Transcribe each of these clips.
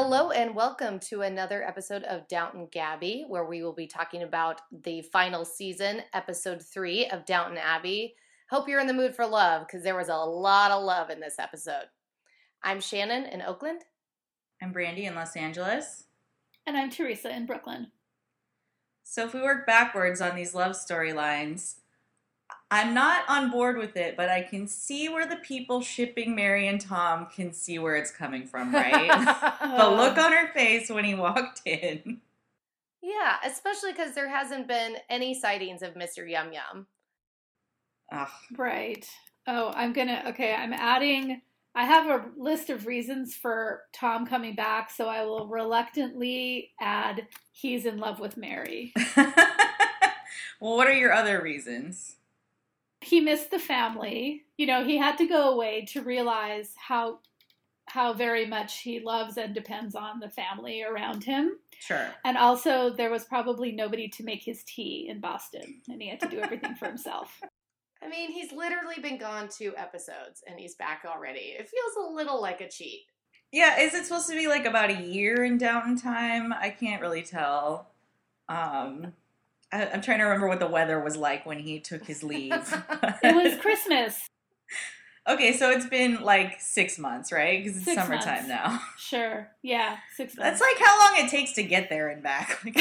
Hello and welcome to another episode of Downton Gabby, where we will be talking about the final season, episode three of Downton Abbey. Hope you're in the mood for love because there was a lot of love in this episode. I'm Shannon in Oakland. I'm Brandy in Los Angeles. And I'm Teresa in Brooklyn. So if we work backwards on these love storylines, I'm not on board with it, but I can see where the people shipping Mary and Tom can see where it's coming from, right? the look on her face when he walked in. Yeah, especially because there hasn't been any sightings of Mr. Yum Yum. Ugh. Right. Oh, I'm gonna. Okay, I'm adding. I have a list of reasons for Tom coming back, so I will reluctantly add he's in love with Mary. well, what are your other reasons? He missed the family. You know, he had to go away to realize how how very much he loves and depends on the family around him. Sure. And also there was probably nobody to make his tea in Boston and he had to do everything for himself. I mean, he's literally been gone two episodes and he's back already. It feels a little like a cheat. Yeah, is it supposed to be like about a year in Downton time? I can't really tell. Um, I, I'm trying to remember what the weather was like when he took his leave. It was Christmas. okay, so it's been like six months, right? Because it's Six summertime months. now. Sure. Yeah, six months. That's like how long it takes to get there and back. Like,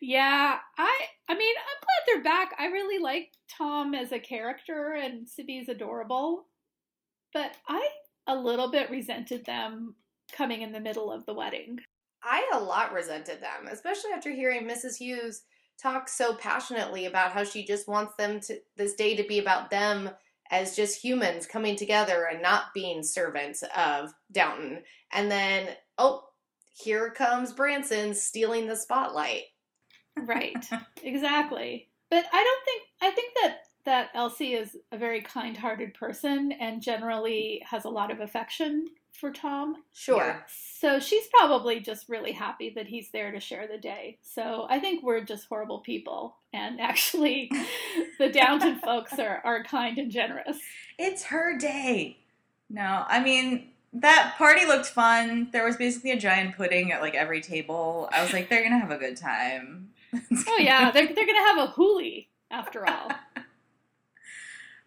yeah, I I mean, I'm glad they're back. I really like Tom as a character and Sibby's adorable. But I a little bit resented them coming in the middle of the wedding. I a lot resented them, especially after hearing Mrs. Hughes talk so passionately about how she just wants them to this day to be about them as just humans coming together and not being servants of Downton. And then, oh, here comes Branson stealing the spotlight. Right. exactly. But I don't think I think that that Elsie is a very kind-hearted person and generally has a lot of affection for Tom. Sure. Yeah. So she's probably just really happy that he's there to share the day. So I think we're just horrible people. And actually, the Downton folks are, are kind and generous. it's her day. No, I mean that party looked fun. There was basically a giant pudding at like every table. I was like, they're gonna have a good time. Oh, yeah, they're, they're going to have a hoolie after all.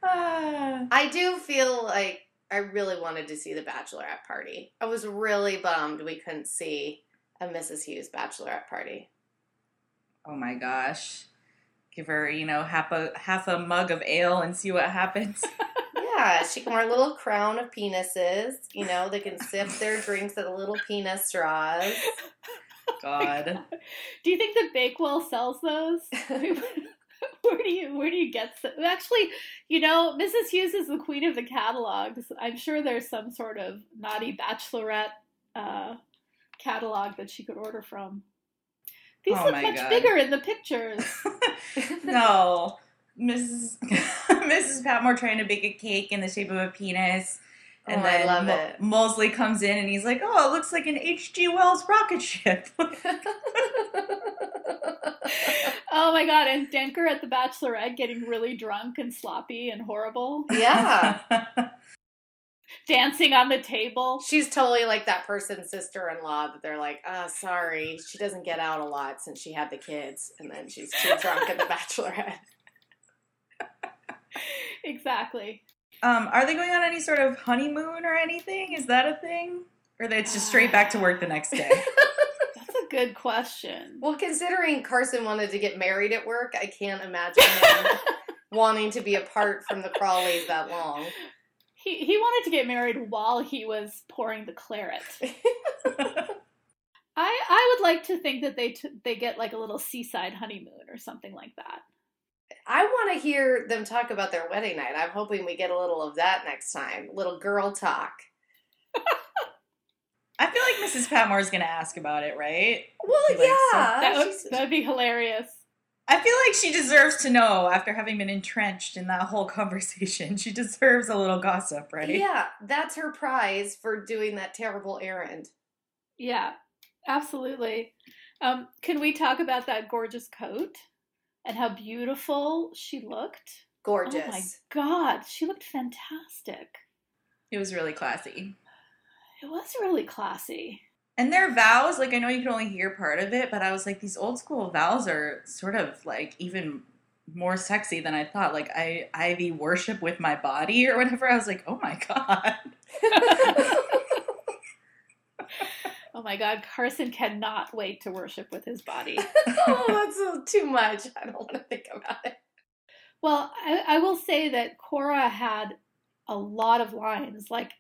Ah. I do feel like I really wanted to see the bachelorette party. I was really bummed we couldn't see a Mrs. Hughes bachelorette party. oh my gosh. Give her, you know, half a half a mug of ale and see what happens. Yeah, she can wear a little crown of penises. You know, they can sip their drinks at the little penis straws. God. Do you think the Bakewell sells those? where do you where do you get some? Actually, you know, Mrs. Hughes is the queen of the catalogs. I'm sure there's some sort of naughty bachelorette uh, catalog that she could order from. These Oh look much God. bigger in the pictures. no. Mrs. Mrs. Patmore trying to bake a cake in the shape of a penis. And Oh, I then love Mo- it. Molesley comes in and he's like, "Oh, it looks like an H.G. Wells rocket ship." Oh my god! And Denker at the Bachelorette getting really drunk and sloppy and horrible, yeah. dancing on the table. She's totally like that person's sister in law that they're like, uh, sorry, she doesn't get out a lot since she had the kids, and then she's too drunk at the bachelorette. Exactly. um, are they going on any sort of honeymoon or anything? Is that a thing, or it's just straight back to work the next day? Good question. Well, considering Carson wanted to get married at work, I can't imagine him wanting to be apart from the Crawleys that long. He he wanted to get married while he was pouring the claret. I I would like to think that they t- they get like a little seaside honeymoon or something like that. I want to hear them talk about their wedding night. I'm hoping we get a little of that next time. Little girl talk. I feel like Mrs. Patmore is going to ask about it, right? Well, Like, so- yeah. That would she's- that'd be hilarious. I feel like she deserves to know after having been entrenched in that whole conversation. She deserves a little gossip, right? Yeah, that's her prize for doing that terrible errand. Yeah, absolutely. Um, can we talk about that gorgeous coat and how beautiful she looked? Gorgeous. Oh my god, she looked fantastic. It was really classy. Was really classy. And their vows, like I know you can only hear part of it, but I was like, these old school vows are sort of like even more sexy than I thought. Like I Ivy worship with my body or whatever. I was like, oh my god. Oh my God, Carson cannot wait to worship with his body. oh, that's too much. I don't want to think about it. Well, I, I will say that Cora had a lot of lines, like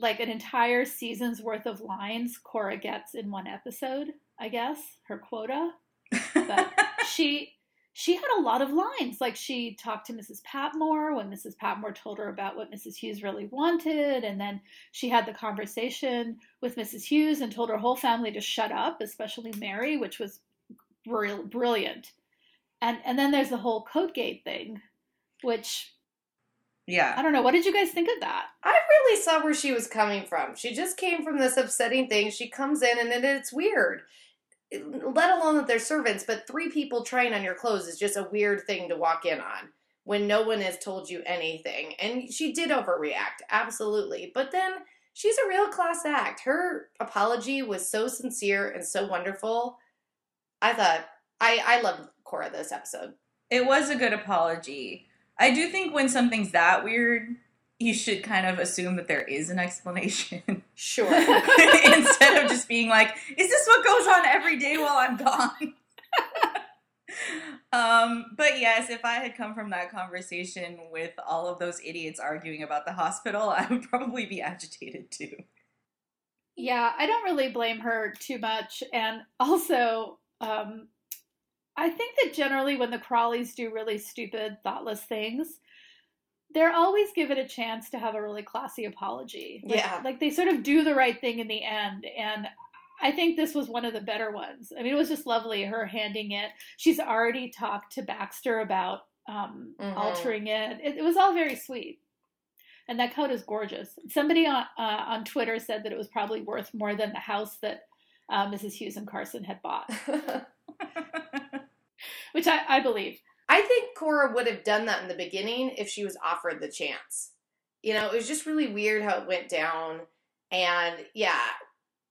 like an entire season's worth of lines Cora gets in one episode, I guess, her quota. But she she had a lot of lines. Like she talked to Mrs. Patmore when Mrs. Patmore told her about what Mrs. Hughes really wanted, and then she had the conversation with Mrs. Hughes and told her whole family to shut up, especially Mary, which was brill- brilliant. And and then there's the whole Coatgate thing, which yeah. I don't know. What did you guys think of that? I really saw where she was coming from. She just came from this upsetting thing. She comes in and then it's weird. Let alone that they're servants, but three people trying on your clothes is just a weird thing to walk in on when no one has told you anything. And she did overreact, absolutely. But then she's a real class act. Her apology was so sincere and so wonderful. I thought I I loved Cora this episode. It was a good apology. I do think when something's that weird, you should kind of assume that there is an explanation Sure. instead of just being like, "Is this what goes on every day while I'm gone?" um, but yes, if I had come from that conversation with all of those idiots arguing about the hospital, I would probably be agitated too. Yeah, I don't really blame her too much. And also, um, I think that generally when the Crawleys do really stupid, thoughtless things, they're always given a chance to have a really classy apology. Like, Yeah. Like they sort of do the right thing in the end. And I think this was one of the better ones. I mean, it was just lovely, her handing it. She's already talked to Baxter about um, Mhm. altering it. it. It was all very sweet. And that coat is gorgeous. Somebody on uh, on Twitter said that it was probably worth more than the house that uh, Mrs. Hughes and Carson had bought, which I, I believe. I think Cora would have done that in the beginning if she was offered the chance. You know, it was just really weird how it went down. And yeah,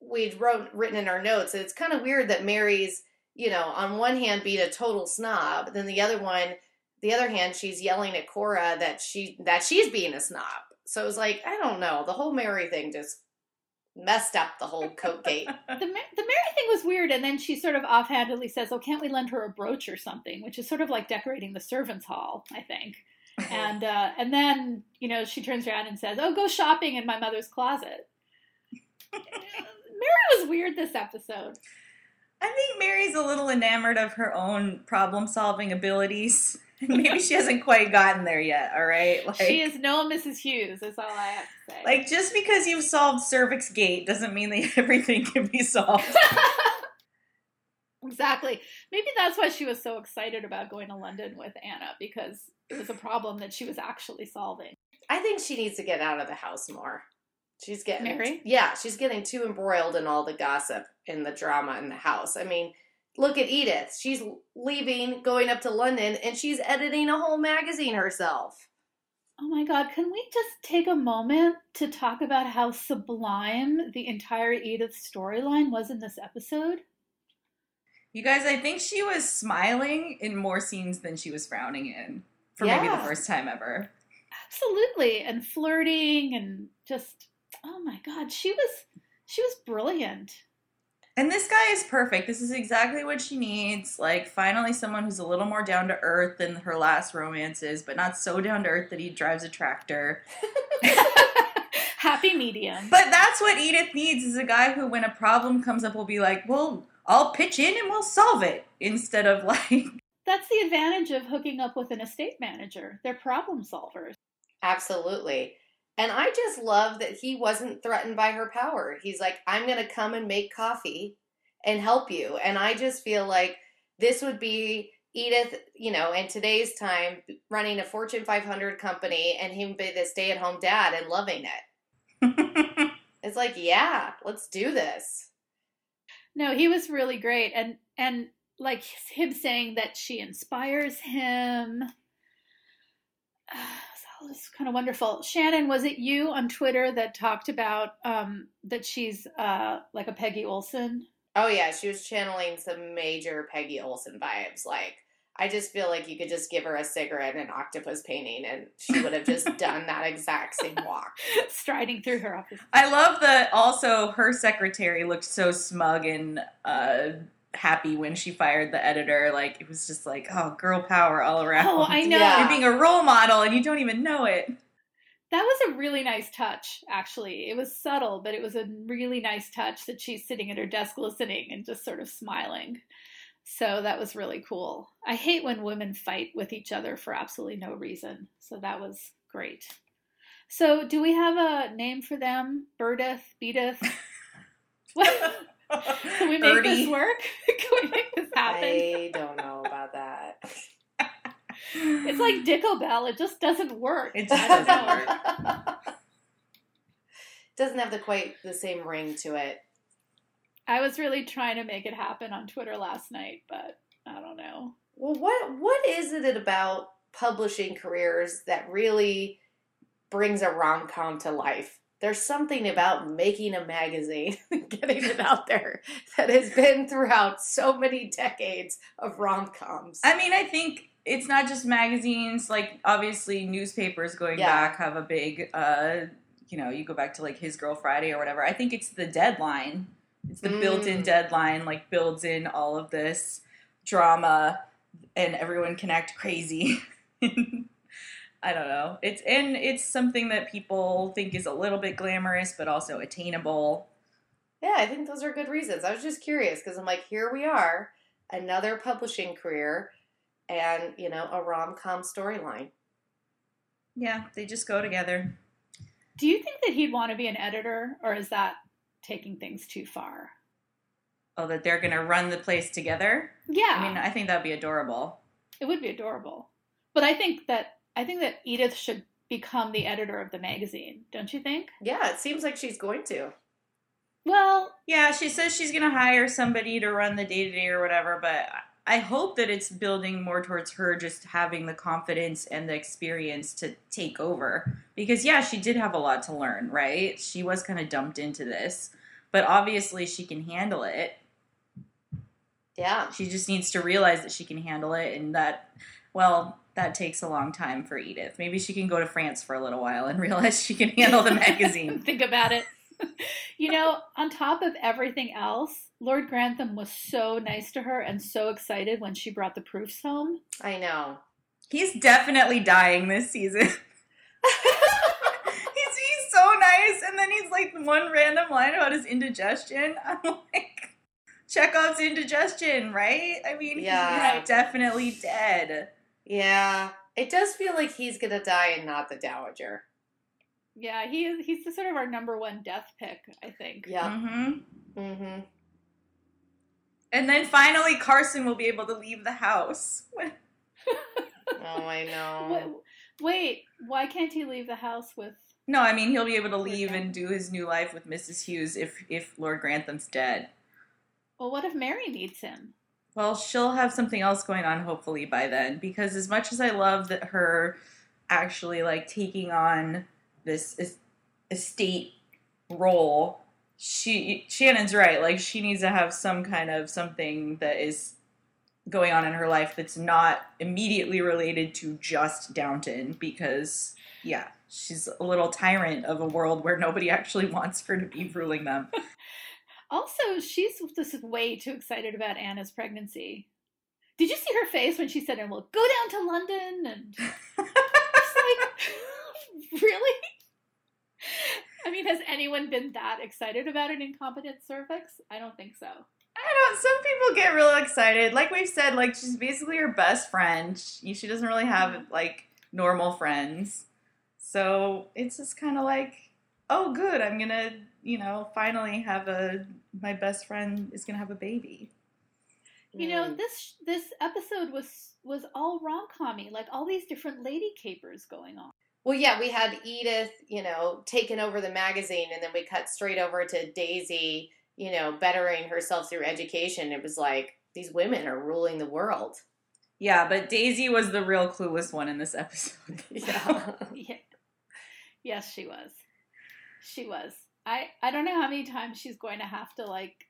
we'd wrote written in our notes that it's kind of weird that Mary's, you know, on one hand being a total snob, then the other one, the other hand, she's yelling at Cora that she that she's being a snob. So it was like, I don't know, the whole Mary thing just messed up the whole coat gate. The, the Mary thing was weird, and then she sort of offhandedly says, "Oh, can't we lend her a brooch or something?" Which is sort of like decorating the servants' hall, I think. And uh, and then you know she turns around and says, "Oh, go shopping in my mother's closet." Mary was weird this episode. I think Mary's a little enamored of her own problem solving abilities. Maybe she hasn't quite gotten there yet, all right? Like, she is no Mrs. Hughes. That's all I have to say. like just because you've solved cervix gate doesn't mean that everything can be solved. exactly. Maybe that's why she was so excited about going to London with Anna because it was a problem that she was actually solving. I think she needs to get out of the house more. She's getting Mary? Yeah, she's getting too embroiled in all the gossip and the drama in the house. I mean, look at Edith. She's leaving, going up to London, and she's editing a whole magazine herself. Oh my God, can we just take a moment to talk about how sublime the entire Edith storyline was in this episode? You guys, I think she was smiling in more scenes than she was frowning in for maybe the first time ever. Absolutely. And flirting and just, oh my God, she was, she was brilliant. And this guy is perfect. This is exactly what she needs. Like, finally, someone who's a little more down to earth than her last romances, but not so down to earth that he drives a tractor. Happy medium. But that's what Edith needs is a guy who, when a problem comes up, will be like, well, I'll pitch in and we'll solve it. Instead of like, That's the advantage of hooking up with an estate manager. They're problem solvers. Absolutely. And I just love that he wasn't threatened by her power. He's like, I'm going to come and make coffee and help you. And I just feel like this would be Edith, you know, in today's time, running a Fortune 500 company and him be the stay at home dad and loving it. It's like, yeah, let's do this. No, he was really great, and and like him saying that she inspires him. It's Oh, it's kind of wonderful. Shannon, was it you on Twitter that talked about um, that she's uh, like a Peggy Olson? Oh yeah, she was channeling some major Peggy Olson vibes. Like I just feel like you could just give her a cigarette and an octopus painting, and she would have just done that exact same walk. Striding through her office. I love that. Also, her secretary looked so smug and uh, happy when she fired the editor. Like it was just like, oh, girl power all around. Oh, I know. Yeah. You're being a role model and you don't even know it. That was a really nice touch, actually. It was subtle, but it was a really nice touch that she's sitting at her desk listening and just sort of smiling. So that was really cool. I hate when women fight with each other for absolutely no reason. So that was great. So, do we have a name for them? Birdeth, Beateth? Can we make Birdie. this work? Can we make this happen? I don't know about that. It's like Dicko Bell. It just doesn't work. It just doesn't work. Doesn't have the quite the same ring to it. I was really trying to make it happen on Twitter last night, but I don't know. Well, what what is it about publishing careers that really brings a rom com to life? There's something about making a magazine, getting it out there, that has been throughout so many decades of rom coms. I mean, I think it's not just magazines. Like, obviously, newspapers going Yeah. back have a big, uh, you know, you go back to like His Girl Friday or whatever. I think it's the deadline. It's the built in Mm. deadline, like, builds in all of this drama and everyone can act crazy. I don't know. It's and it's something that people think is a little bit glamorous, but also attainable. Yeah, I think those are good reasons. I was just curious because I'm like, here we are, another publishing career, and you know, a rom com storyline. Yeah, they just go together. Do you think that he'd want to be an editor, or is that taking things too far? Oh, that they're gonna run the place together. Yeah, I mean, I think that'd be adorable. it would be adorable. But I think that I think that Edith should become the editor of the magazine. Don't you think? Yeah, it seems like she's going to. Well, Yeah, she says she's gonna hire somebody to run the day to day or whatever, but I hope that it's building more towards her just having the confidence and the experience to take over. Because yeah, she did have a lot to learn, right? She was kind of dumped into this, but obviously she can handle it. Yeah. She just needs to realize that she can handle it and that well, that takes a long time for Edith. Maybe she can go to France for a little while and realize she can handle the magazine. think about it. you know, on top of everything else, Lord Grantham was so nice to her and so excited when she brought the proofs home. I know. He's definitely dying this season. he's, he's so nice, and then he's like one random line about his indigestion. I'm like, Chekhov's indigestion, right? I mean, Yeah. he's definitely dead. Yeah. It does feel like he's gonna die and not the Dowager. Yeah, he is. He's the sort of our number one death pick, I think. Yeah. hmm Mm-hmm. And then finally, Carson will be able to leave the house. Oh, I know. Wait, wait, why can't he leave the house with? No, I mean he'll be able to leave and do his new life with Mrs. Hughes if if Lord Grantham's dead. Well, what if Mary needs him? Well, she'll have something else going on hopefully by then because as much as I love that her actually like taking on this es- estate role, she Shannon's right. Like she needs to have some kind of something that is going on in her life that's not immediately related to just Downton because yeah, she's a little tyrant of a world where nobody actually wants her to be ruling them. Also, she's just way too excited about Anna's pregnancy. Did you see her face when she said, "Well, go down to London"? And it's like, really? I mean, has anyone been that excited about an incompetent cervix? I don't think so. I don't. Some people get real excited. Like we've said, like she's basically her best friend. She, she doesn't really have mm-hmm. like normal friends, so it's just kind of like, oh, good. I'm gonna, you know, finally have a my best friend is gonna have a baby. You know, this this episode was was all rom commy, like all these different lady capers going on. Well, yeah, we had Edith, you know, taking over the magazine, and then we cut straight over to Daisy, you know, bettering herself through education. It was like these women are ruling the world. Yeah, but Daisy was the real clueless one in this episode. Yeah. yeah. Yes, she was. She was. I I don't know how many times she's going to have to like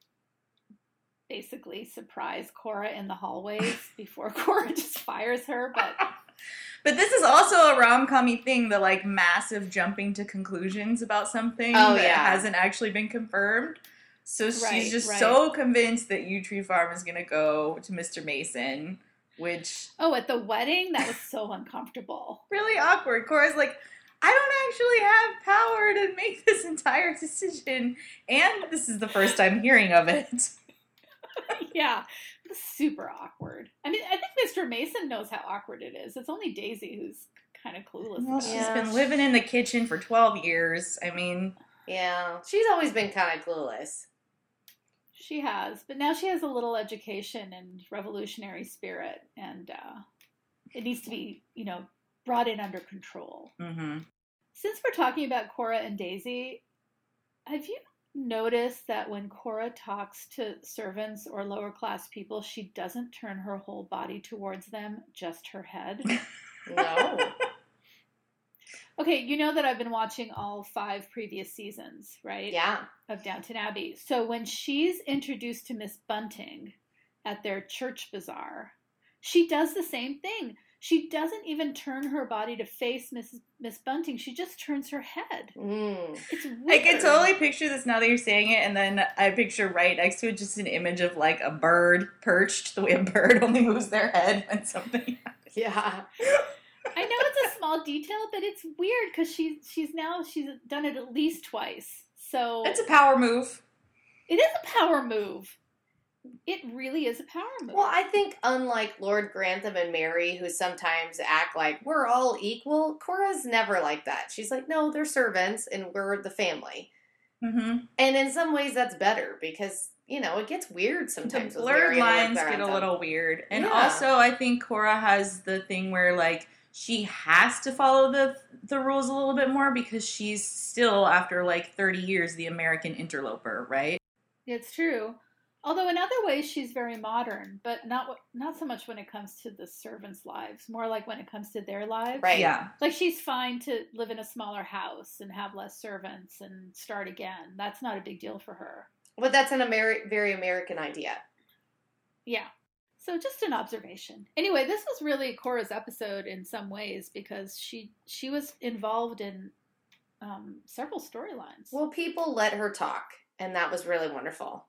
basically surprise Cora in the hallways before Cora just fires her, but But this is also a rom commy thing, the like massive jumping to conclusions about something Oh, that yeah. hasn't actually been confirmed. So Right, she's just right. so convinced that Yew Tree Farm is gonna go to Mr. Mason, which oh, at the wedding that was so uncomfortable. really awkward. Cora's like, I don't actually have power to make this entire decision, and this is the first time hearing of it. yeah, super awkward. I mean, I think Mr. Mason knows how awkward it is. It's only Daisy who's kind of clueless. Well, about she's it. Yeah. been living in the kitchen for twelve years. I mean, Yeah. She's always been kind of clueless. She has, but now she has a little education and revolutionary spirit, and uh, it needs to be, you know, brought in under control. hmm Since we're talking about Cora and Daisy, have you noticed that when Cora talks to servants or lower class people, she doesn't turn her whole body towards them, just her head? No. okay, you know that I've been watching all five previous seasons, right? yeah. of Downton Abbey. So when she's introduced to Miss Bunting at their church bazaar, she does the same thing. She doesn't even turn her body to face Miss Miss Bunting. She just turns her head. Mm. It's weird. I can totally picture this now that you're saying it, and then I picture right next to it just an image of like a bird perched, the way a bird only moves their head when something. Happens. Yeah. I know it's a small detail, but it's weird because she's she's now she's done it at least twice. So It's a power move. it is a power move. It really is a power move. Well, I think unlike Lord Grantham and Mary, who sometimes act like we're all equal, Cora's never like that. She's like, no, they're servants and we're the family. hmm And in some ways, that's better because, you know, it gets weird The sometimes. with blurred Mary and lines get a little weird, and Yeah. also I think Cora has the thing where like she has to follow the the rules a little bit more because she's still after like 30 years the American interloper, right? It's true. Although in other ways she's very modern, but not not so much when it comes to the servants' lives. More like when it comes to their lives. Right. Yeah. Like she's fine to live in a smaller house and have less servants and start again. That's not a big deal for her. But that's an Ameri- very American idea. Yeah. So just an observation. Anyway, this was really Cora's episode in some ways because she she was involved in um, several storylines. Well, people let her talk, and that was really wonderful.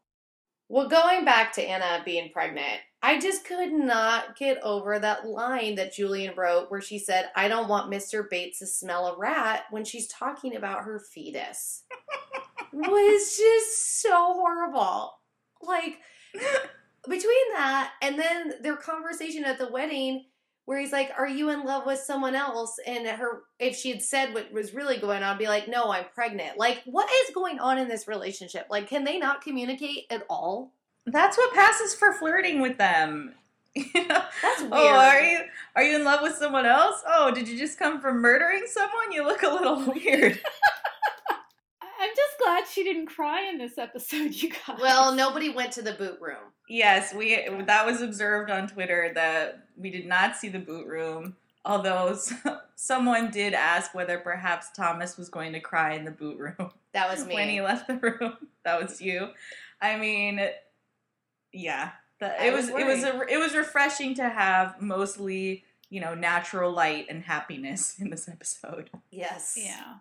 Well, going back to Anna being pregnant, I just could not get over that line that Julian wrote where she said, I don't want Mr. Bates to smell a rat when she's talking about her fetus. was just so horrible. Like, between that and then their conversation at the wedding where he's like are you in love with someone else and her if she had said what was really going on I'd be like no i'm pregnant like what is going on in this relationship like can they not communicate at all That's what passes for flirting with them. You know? That's weird. Oh, are you are you in love with someone else? Oh, did you just come from murdering someone? You look a little weird. I- I'm just glad she didn't cry in this episode, you guys. well nobody went to the boot room yes, we that was observed on Twitter that we did not see the boot room. Although someone did ask whether perhaps Thomas was going to cry in the boot room that was me when he left the room. That was you. I mean, yeah, the, I it was was, it was a, it was refreshing to have mostly you know natural light and happiness in this episode. yes Yeah.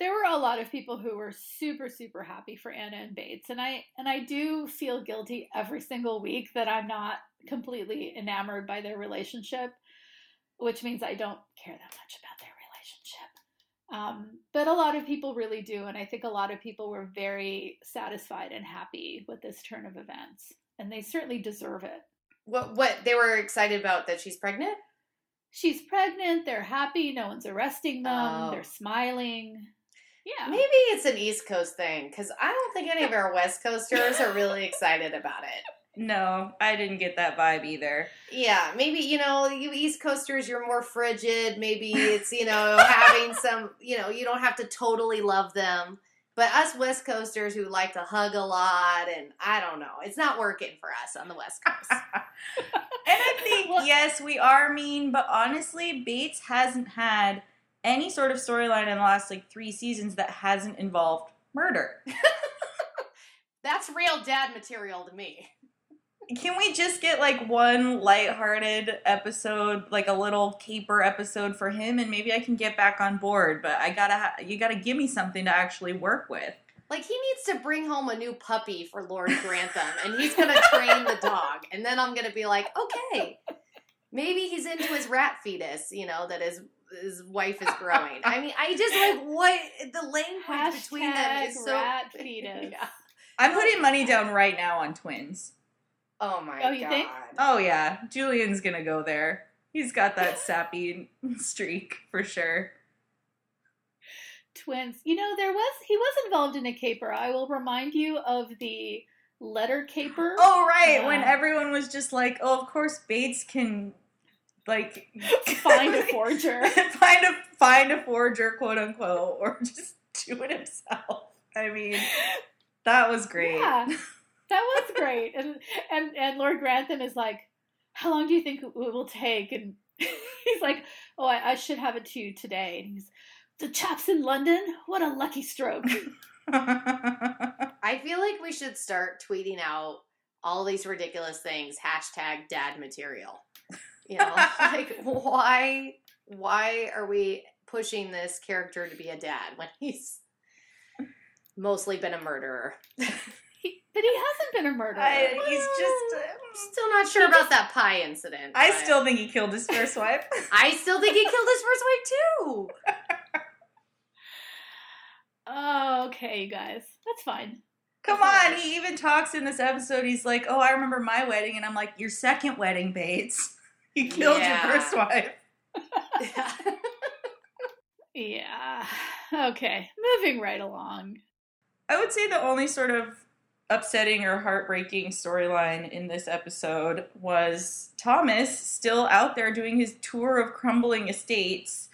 There were a lot of people who were super super happy for Anna and Bates and I and I do feel guilty every single week that I'm not completely enamored by their relationship, which means I don't care that much about their relationship. Um, but a lot of people really do and I think a lot of people were very satisfied and happy with this turn of events and they certainly deserve it. what what they were excited about that she's pregnant She's pregnant, they're happy, no one's arresting them, Oh. they're smiling. Yeah. maybe it's an east coast thing because i don't think any of our west coasters are really excited about it No, I didn't get that vibe either. Yeah, maybe you know you East Coasters, you're more frigid. Maybe it's you know having some you know you don't have to totally love them. But us West Coasters who like to hug a lot, and I don't know, it's not working for us on the West Coast. And I think, yes, we are mean, but honestly, Bates hasn't had any sort of storyline in the last like three seasons that hasn't involved murder. That's real dad material to me. Can we just get like one lighthearted episode, like a little caper episode for him, and maybe I can get back on board? But I gotta, ha- you gotta give me something to actually work with. Like he needs to bring home a new puppy for Lord Grantham, and he's gonna train the dog, and then I'm gonna be like, okay, maybe he's into his rat fetus, you know, that his his wife is growing. I mean, I just like what the language between them is so. rat fetus. Yeah. I'm putting money down right now on twins. Oh my Oh, you god. think? Oh yeah, Julian's gonna go there. He's got that sappy streak for sure. Twins. You know, there was he was involved in a caper. I will remind you of the letter caper. Oh right, when everyone was just like, "Oh, of course Bates can like Find a forger. find a find a forger, quote unquote, or just do it himself." I mean, that was great. Yeah, that was great. And and and Lord Grantham is like, "How long do you think it will take?" And he's like, "Oh, I, I should have it to you today." And he's, "The chaps in London, what a lucky stroke." I feel like we should start tweeting out all these ridiculous things. Hashtag dad material. You know, like why why are we pushing this character to be a dad when he's mostly been a murderer? But he hasn't been a murderer. I, he's just. Uh, I'm still not sure about that pie incident. I but still think he killed his first wife. I still think he killed his first wife too. oh, okay, you guys, that's fine. Come on, he even talks in this episode. He's like, "Oh, I remember my wedding," and I'm like, "Your second wedding, Bates. You killed Yeah. your first wife." Yeah. yeah. Okay, moving right along. I would say the only sort of upsetting or heartbreaking storyline in this episode was Thomas still out there doing his tour of crumbling estates,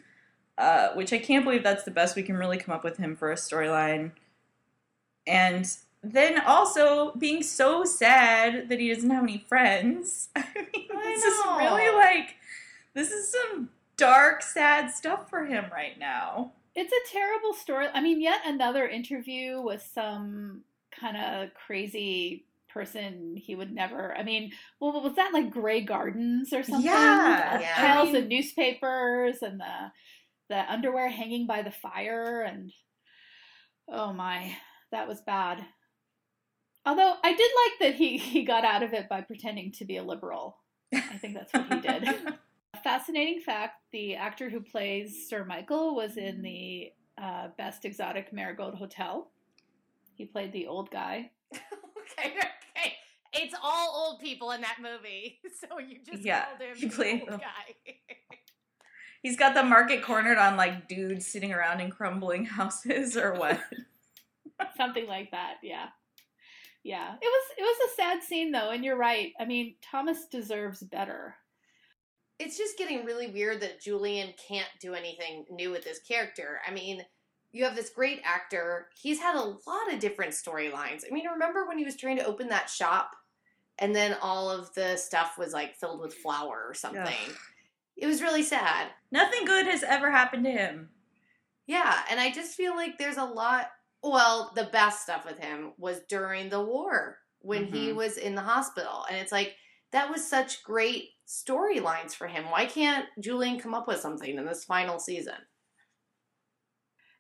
uh, which I can't believe that's the best we can really come up with him for a storyline. And then also being so sad that he doesn't have any friends. I mean, I this is really like, this is some dark, sad stuff for him right now. It's a terrible story. I mean, yet another interview with some kind of crazy person he would never. I mean, well, was that like Grey Gardens or something? Yeah, yeah. Piles I mean- of newspapers and the the underwear hanging by the fire and oh my, that was bad. Although I did like that he he got out of it by pretending to be a liberal. I think that's what he did. Fascinating fact: the actor who plays Sir Michael was in the uh, Best Exotic Marigold Hotel. He played the old guy. okay, okay. It's all old people in that movie, so you just Yeah, called him he the played old guy. He's got the market cornered on like dudes sitting around in crumbling houses or what? something like that yeah yeah it was it was a sad scene though and you're right i mean thomas deserves better it's just getting really weird that Julian can't do anything new with this character. I mean, you have this great actor. He's had a lot of different storylines. I mean, remember when he was trying to open that shop and then all of the stuff was like filled with flour or something? Ugh. It was really sad. Nothing good has ever happened to him. Yeah, and I just feel like there's a lot. Well, the best stuff with him was during the war when he Mhm. was in the hospital. And it's like, that was such great storylines for him. Why can't Julian come up with something in this final season?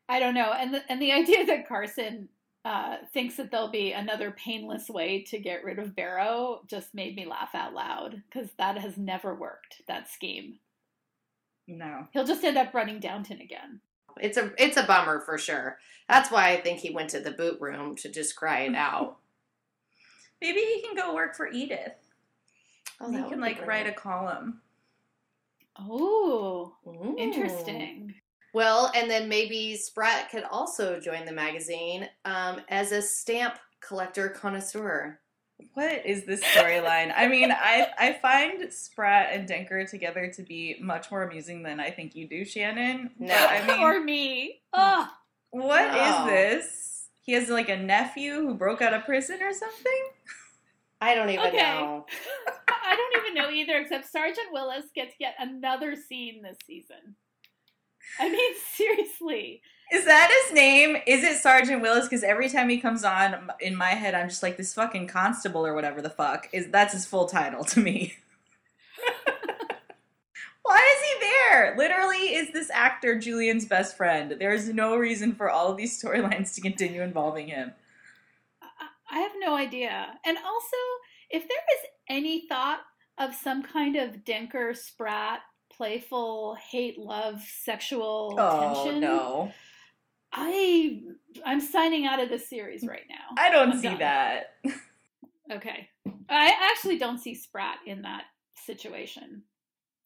i don't know and the, and the idea that carson uh, thinks that there'll be another painless way to get rid of barrow just made me laugh out loud because that has never worked that scheme No. he'll just end up running downton again It's a it's a bummer for sure. That's why I think he went to the boot room to just cry it out. Maybe he can go work for Edith. Oh, he can would be like write a column. oh Ooh. interesting Well, and then maybe Spratt could also join the magazine um, as a stamp collector connoisseur. What is this storyline? I mean, I I find Spratt and Denker together to be much more amusing than I think you do, Shannon. No. But, I mean, or me oh what is No. this? he has like a nephew who broke out of prison or something. I don't even Okay. know. I don't even know either, except Sergeant Willis gets yet another scene this season. I mean, seriously. Is that his name? Is it Sergeant Willis? Because every time he comes on, in my head, I'm just like this fucking constable or whatever the fuck is. That's his full title to me. Why is he there? Literally, is this actor Julian's best friend? There is no reason for all of these storylines to continue involving him. I- have no idea. And also, if there is any thought of some kind of Denker Spratt playful hate love sexual Oh tension, no, I I'm signing out of this series right now. I don't I'm see done. that. Okay. I actually don't see Spratt in that situation.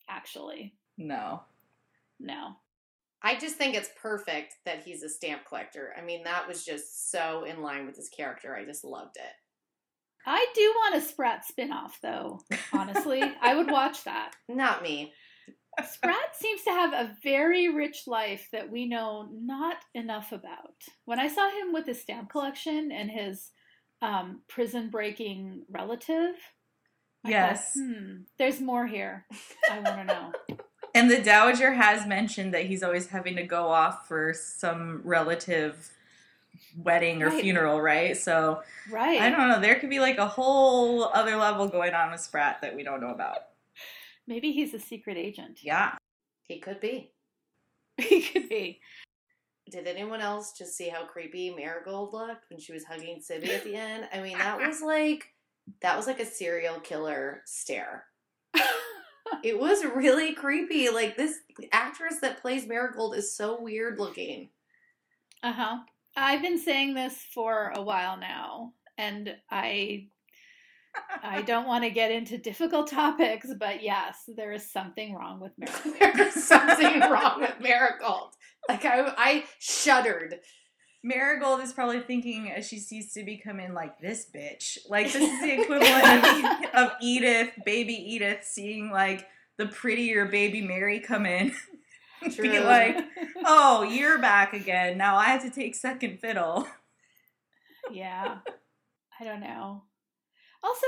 Actually, No. no. I just think it's perfect that he's a stamp collector. I mean, that was just so in line with his character. I just loved it. I do want a Spratt spin-off though, honestly. I would watch that. Not me. Spratt seems to have a very rich life that we know not enough about. When I saw him with his stamp collection and his um, prison breaking relative, I thought, Yes. hmm, there's more here. I want to know. And the Dowager has mentioned that he's always having to go off for some relative wedding or Right. funeral, right? So Right. I don't know. There could be like a whole other level going on with Spratt that we don't know about. Maybe he's a secret agent. Yeah. He could be. he could be. Did anyone else just see how creepy Marigold looked when she was hugging Sibby at the end? I mean, that was like that was like a serial killer stare. It was really creepy. Like this actress that plays Marigold is so weird looking. Uh huh. I've been saying this for a while now, and I I don't want to get into difficult topics, but yes, there is something wrong with Marigold. There's something wrong with Marigold. Like I, I shuddered. Marigold is probably thinking as she sees Sibby come in like this bitch. Like this is the equivalent of, of Edith, baby Edith, seeing like the prettier baby Mary come in. Be like, oh, you're back again. Now I have to take second fiddle. yeah, I don't know. Also,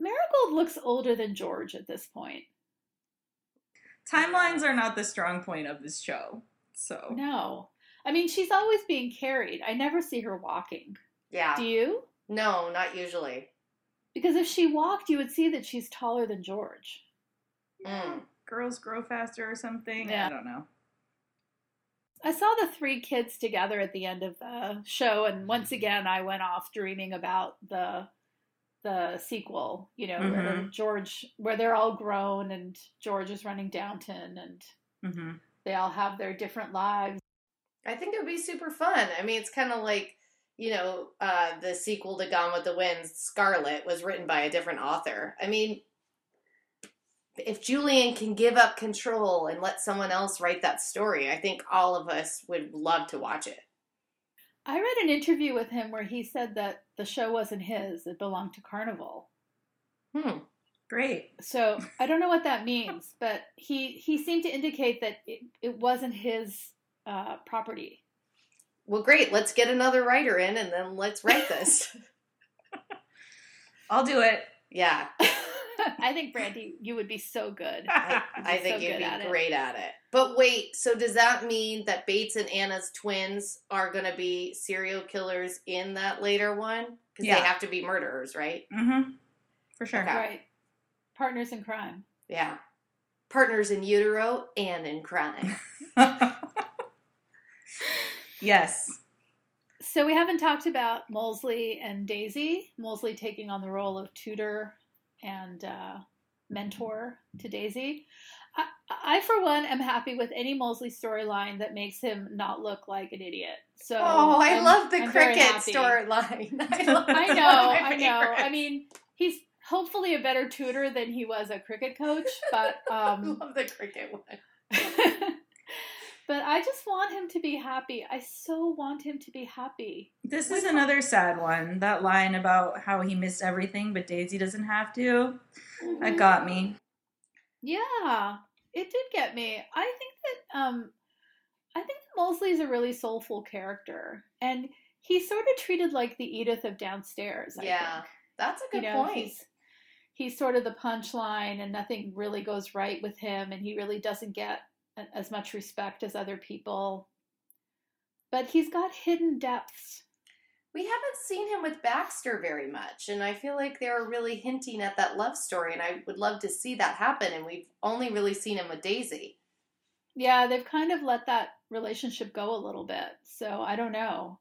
Marigold looks older than George at this point. Timelines are not the strong point of this show. So No, I mean she's always being carried. I never see her walking. Yeah. Do you? No, not usually. Because if she walked, you would see that she's taller than George. Mm. girls grow faster or something. Yeah. I don't know. I saw the three kids together at the end of the show, and once again, I went off dreaming about the the sequel. You know, where Mhm. George, where they're all grown, and George is running Downton, and hmm they all have their different lives. I think it would be super fun. I mean, it's kind of like, you know, uh, the sequel to Gone with the Wind, Scarlett, was written by a different author. I mean, if Julian can give up control and let someone else write that story, I think all of us would love to watch it. I read an interview with him where he said that the show wasn't his; it belonged to Carnival. Hmm. Great. So I don't know what that means, but he he seemed to indicate that it, it wasn't his uh, property. Well, great. Let's get another writer in and then let's write this. I'll do it. yeah. I think Brandy, you would be so good. I, I think so you'd be at it. great at it. But wait, so does that mean that Bates and Anna's twins are going to be serial killers in that later one? Because Yeah. they have to be murderers, right? Mm-hmm. For sure. Okay. Right. Partners in crime. Yeah. Partners in utero and in crime. yes. So we haven't talked about Molesley and Daisy. Molesley taking on the role of tutor and uh, mentor to Daisy. I, I, for one, am happy with any Molesley storyline that makes him not look like an idiot. So oh, I I'm- love the I'm cricket storyline. I, I know, one of my I know. I mean, he's hopefully a better tutor than he was a cricket coach, but I um, love the cricket one. But I just want him to be happy. I so want him to be happy. This is another sad one. That line about how he missed everything, but Daisy doesn't have to. That got me. Yeah, it did get me. I think that um, I think that Molesley's a really soulful character, and he's sort of treated like the Edith of downstairs. I Yeah, think. that's a good you know, point. he's he's sort of the punchline, and nothing really goes right with him, and he really doesn't get a- as much respect as other people. But he's got hidden depths. We haven't seen him with Baxter very much, and I feel like they're really hinting at that love story, and I would love to see that happen. And we've only really seen him with Daisy. Yeah, they've kind of let that relationship go a little bit. So I don't know.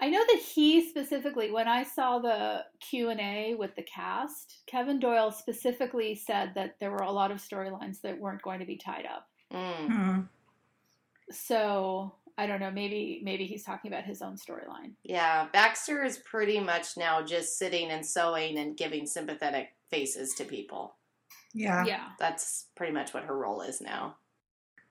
I know that he specifically, when I saw the Q and A with the cast, Kevin Doyle specifically said that there were a lot of storylines that weren't going to be tied up. Mm. Hmm. So I don't know. Maybe maybe he's talking about his own storyline. Yeah, Baxter is pretty much now just sitting and sewing and giving sympathetic faces to people. Yeah. Yeah. That's pretty much what her role is now.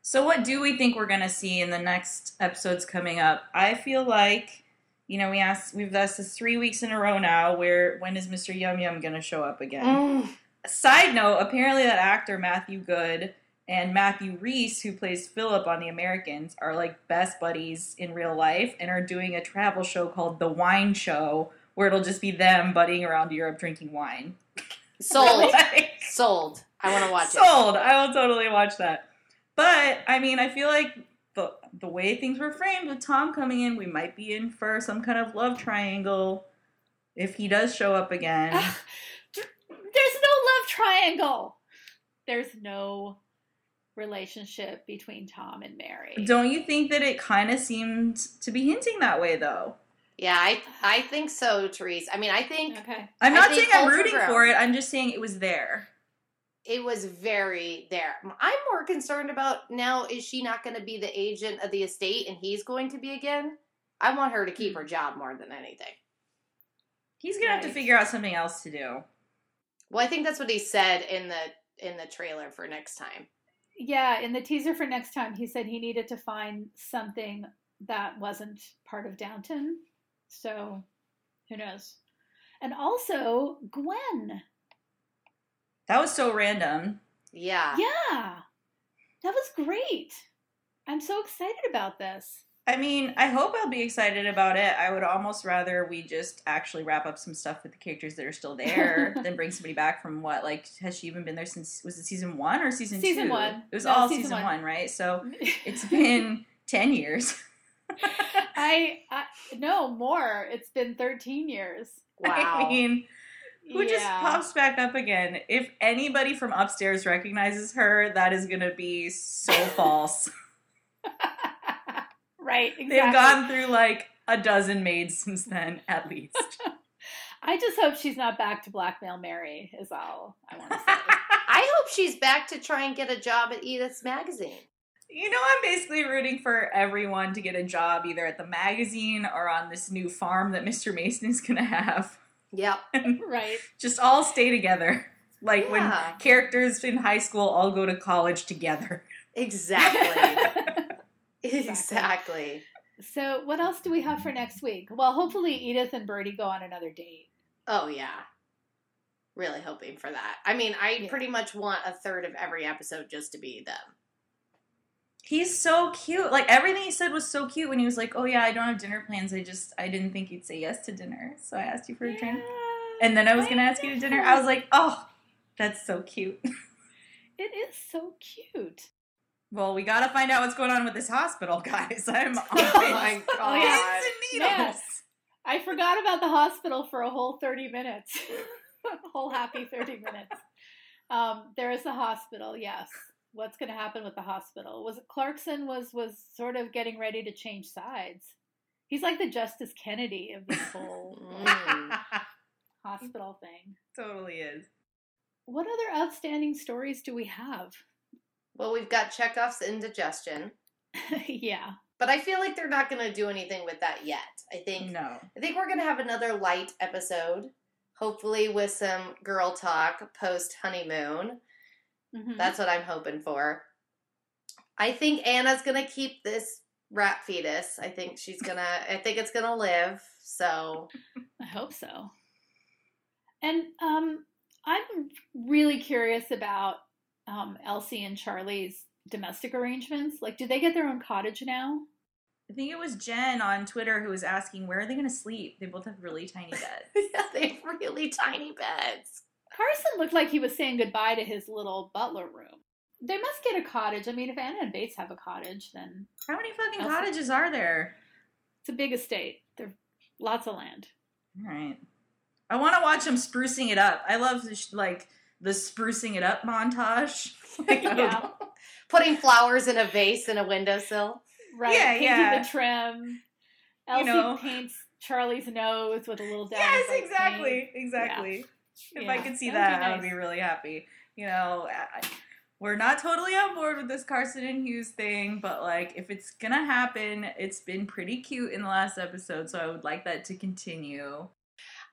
So, what do we think we're going to see in the next episodes coming up? I feel like, you know, we asked, we've asked this three weeks in a row now. Where when is Mr. Yum Yum going to show up again? Mm. Side note: apparently, that actor Matthew Goode and Matthew Rhys, who plays Philip on The Americans, are like best buddies in real life and are doing a travel show called The Wine Show, where it'll just be them buddying around Europe drinking wine. Sold. Like- Sold. I want to watch it. Sold. I will totally watch that. But I mean, I feel like the the way things were framed with Tom coming in, we might be in for some kind of love triangle if he does show up again. There's no love triangle. There's no relationship between Tom and Mary. Don't you think that it kind of seemed to be hinting that way, though? Yeah, I I think so, Therese. I mean, I think Okay. I'm not saying I'm rooting for it. I'm just saying it was there. It was very there. I'm more concerned about now is she not going to be the agent of the estate and he's going to be again? I want her to keep her hmm. job more than anything. He's gonna have to figure out something else to do. Well, I think that's what he said in the in the trailer for next time. Yeah, in the teaser for next time, he said he needed to find something that wasn't part of Downton. So, who knows? And also, Gwen. That was so random. Yeah. Yeah, that was great. I'm so excited about this. I mean, I hope I'll be excited about it. I would almost rather we just actually wrap up some stuff with the characters that are still there than bring somebody back from what, like, has she even been there since, was it season one or season two? Season one. It was No, all season season, one. one. right? So it's been 10 years. I, I no more. It's been 13 years. Wow. I mean, who just pops back up again? If anybody from upstairs recognizes her, that is going to be so false. right, exactly. They've gone through like a dozen maids since then, at least. I just hope she's not back to blackmail Mary. Is all I want to say. I hope she's back to try and get a job at Edith's magazine. You know, I'm basically rooting for everyone to get a job either at the magazine or on this new farm that Mr. Mason is going to have. Yep. And right. just all stay together. Like Yeah. when characters in high school all go to college together. Exactly. exactly. So, what else do we have for next week? Well, hopefully Edith and Bertie go on another date. Oh yeah. Really hoping for that. I mean, I Yeah. pretty much want a third of every episode just to be them. He's so cute. Like everything he said was so cute when he was like, "Oh yeah, I don't have dinner plans. I just I didn't think you'd say yes to dinner, so I asked you for a drink." And then I was gonna ask you to dinner. I was like, "Oh, that's so cute." it is so cute. Well, we gotta find out what's going on with this hospital, guys. I'm on Oh my pins Oh, yeah. Yes. I forgot about the hospital for a whole 30 minutes. a whole happy 30 minutes. Um, there is a hospital, yes. What's going to happen with the hospital? Was Clarkson was was sort of getting ready to change sides. He's like the Justice Kennedy of this whole Mm. hospital thing. totally is. What other outstanding stories do we have? Well, we've got Chekhov's indigestion, yeah. but I feel like they're not going to do anything with that yet. I think No. I think we're going to have another light episode, hopefully with some girl talk post honeymoon. Mhm. That's what I'm hoping for. I think Anna's going to keep this rat fetus. I think she's going to I think it's going to live. So, I hope so. And um, I'm really curious about um, Elsie and Charlie's domestic arrangements. Like, do they get their own cottage now? I think it was Jen on Twitter who was asking where are they going to sleep. They both have really tiny beds. yeah, they have really tiny beds. Carson looked like he was saying goodbye to his little butler room. They must get a cottage. I mean, if Anna and Bates have a cottage, then How many fucking Elsa- cottages are there? it's a big estate. There's lots of land. All right. I want to watch them sprucing it up. I love this, like the sprucing it up montage. Like, Yeah. Putting flowers in a vase in a windowsill. Right. Yeah, Painting yeah. the trim. Elsie know. paints Charlie's nose with a little dab. Yes, of, like, exactly, exactly. If I could see that be I would be really happy. You know, I, we're not totally on board with this Carson and Hughes thing, but like, if it's gonna happen, it's been pretty cute in the last episode, so I would like that to continue.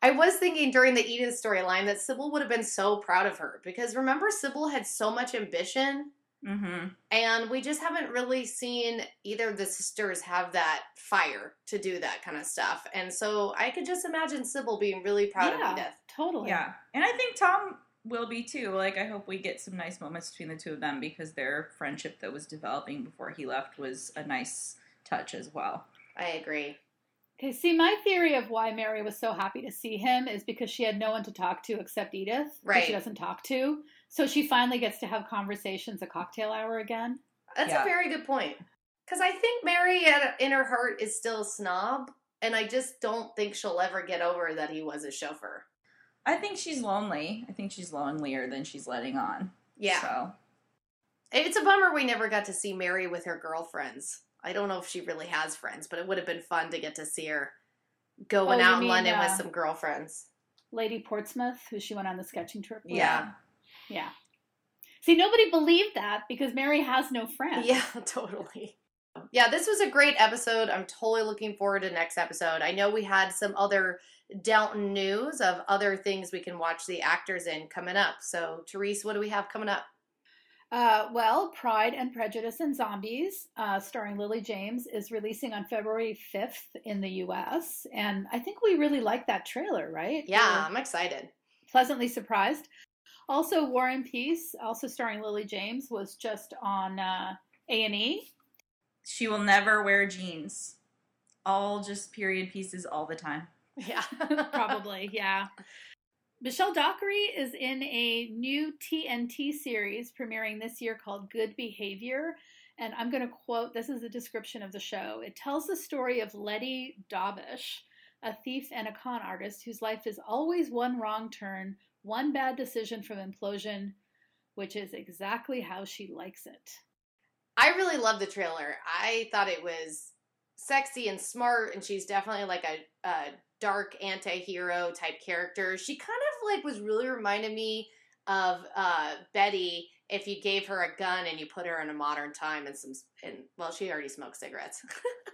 I was thinking during the Eden storyline that Sybil would have been so proud of her because remember, Sybil had so much ambition, Mm-hmm. and we just haven't really seen either of the sisters have that fire to do that kind of stuff. And so I could just imagine Sybil being really proud yeah, of Edith. totally. Yeah, and I think Tom will be too. Like, I hope we get some nice moments between the two of them because their friendship that was developing before he left was a nice touch as well. I agree. Okay, see, my theory of why Mary was so happy to see him is because she had no one to talk to except Edith, who Right. she doesn't talk to. So she finally gets to have conversations at cocktail hour again. That's Yeah. a very good point. Because I think Mary, in her heart, is still a snob, and I just don't think she'll ever get over that he was a chauffeur. I think she's lonely. I think she's lonelier than she's letting on. Yeah. So It's a bummer we never got to see Mary with her girlfriends. I don't know if she really has friends, but it would have been fun to get to see her going Oh, you out in mean, London with uh, some girlfriends. Lady Portsmouth, who she went on the sketching trip with. yeah. Yeah. See, nobody believed that because Mary has no friends. Yeah, totally. Yeah, this was a great episode. I'm totally looking forward to next episode. I know we had some other Downton news of other things we can watch the actors in coming up. So, Therese, what do we have coming up? Uh, well, Pride and Prejudice and Zombies, uh, starring Lily James, is releasing on February 5th in the US. And I think we really like that trailer, right? Yeah, We're I'm excited. pleasantly surprised. Also, War and Peace, also starring Lily James, was just on uh, A&E. She will never wear jeans. All just period pieces all the time. Yeah. Probably, yeah. Michelle Dockery is in a new TNT series premiering this year called Good Behavior. And I'm going to quote this is a description of the show. It tells the story of Letty Dobesh, a thief and a con artist whose life is always one wrong turn, one bad decision from implosion, which is exactly how she likes it. I really love the trailer. I thought it was sexy and smart, and she's definitely like a, a dark anti-hero type character. She kind of like was really reminding me of uh, Betty if you gave her a gun and you put her in a modern time and some and well, she already smoked cigarettes.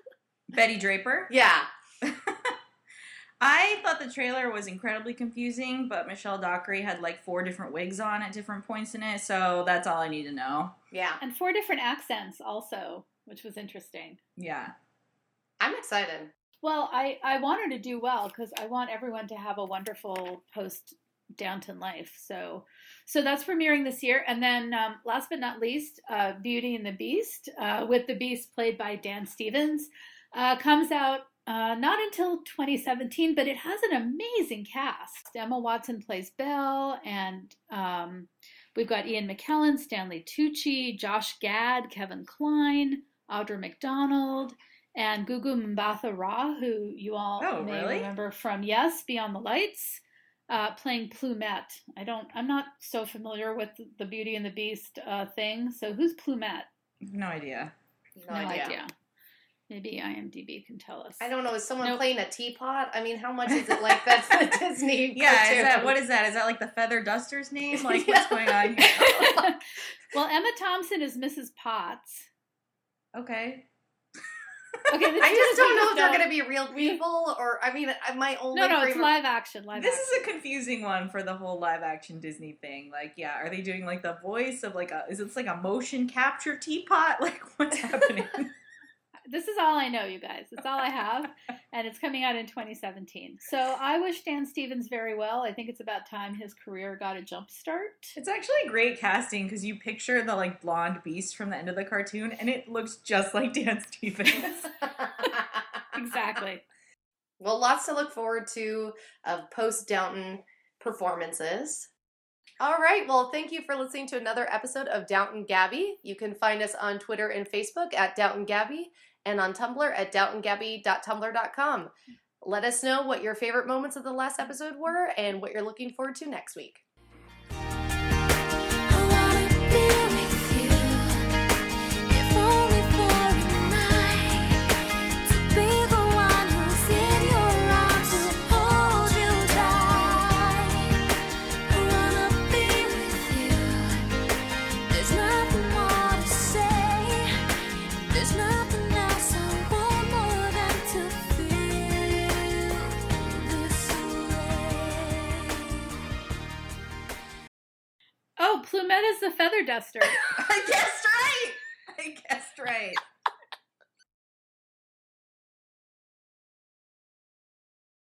Betty Draper. yeah, I thought the trailer was incredibly confusing, but Michelle Dockery had like four different wigs on at different points in it, so that's all I need to know. yeah. And four different accents also, which was interesting. Yeah. I'm excited. Well, I, I want her to do well because I want everyone to have a wonderful post Downton life. So so that's premiering this year. And then um, last but not least, uh, Beauty and the Beast, uh, with the Beast played by Dan Stevens, uh, comes out uh, not until 2017, but it has an amazing cast. Emma Watson plays Belle, and um, we've got Ian McKellen, Stanley Tucci, Josh Gad, Kevin Kline, Audra McDonald, and Gugu Mbatha Raw, who you all Oh, may really? remember from Yes, Beyond the Lights, uh, playing Plumette. I don't, I'm not so familiar with the Beauty and the Beast uh, thing. So who's Plumette? No idea. No, idea. Maybe IMDb can tell us. I don't know. Is someone Nope. playing a teapot? I mean, how much is it like that's the Disney? Yeah, cartoon? is that what is that? Is that like the Feather Duster's name? Like what's going on here? well, Emma Thompson is Mrs. Potts. Okay. Okay, I just don't know if they're going to be real people or I mean, my only No, no, it's live action. Live This action. is a confusing one for the whole live action Disney thing. Like, yeah, are they doing like the voice of like a is it like a motion capture teapot? Like what's happening? This is all I know, you guys. It's all I have, and it's coming out in 2017. So I wish Dan Stevens very well. I think it's about time his career got a jump start. It's actually great casting because you picture the like blonde beast from the end of the cartoon, and it looks just like Dan Stevens. Exactly. well, lots to look forward to of post Downton performances. All right. Well, thank you for listening to another episode of Downton Gabby. You can find us on Twitter and Facebook at Downton Gabby and on Tumblr at downtongabby.tumblr.com. Let us know what your favorite moments of the last episode were and what you're looking forward to next week. Oh, Plumette is the feather duster. I guessed right. I guessed right.